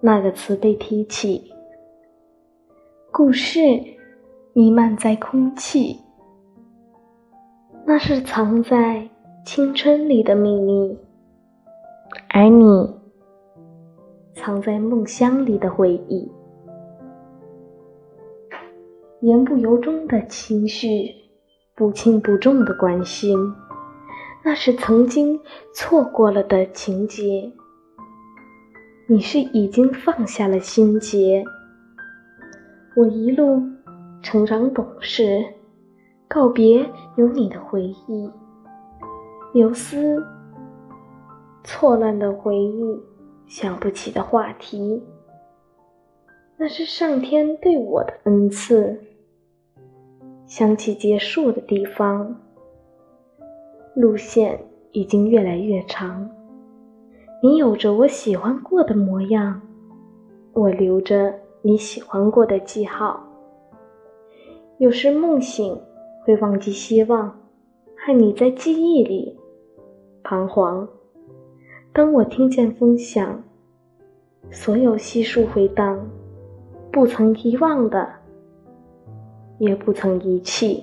那个词被提起，故事弥漫在空气，那是藏在青春里的秘密，而你藏在梦乡里的回忆，言不由衷的情绪，不轻不重的关心。那是曾经错过了的情节，你是已经放下了心结。我一路成长懂事，告别有你的回忆，游丝错乱的回忆，想不起的话题。那是上天对我的恩赐。想起结束的地方。路线已经越来越长，你有着我喜欢过的模样，我留着你喜欢过的记号。有时梦醒会忘记希望，害你在记忆里彷徨。当我听见风响，所有细数回荡，不曾遗忘的，也不曾遗弃。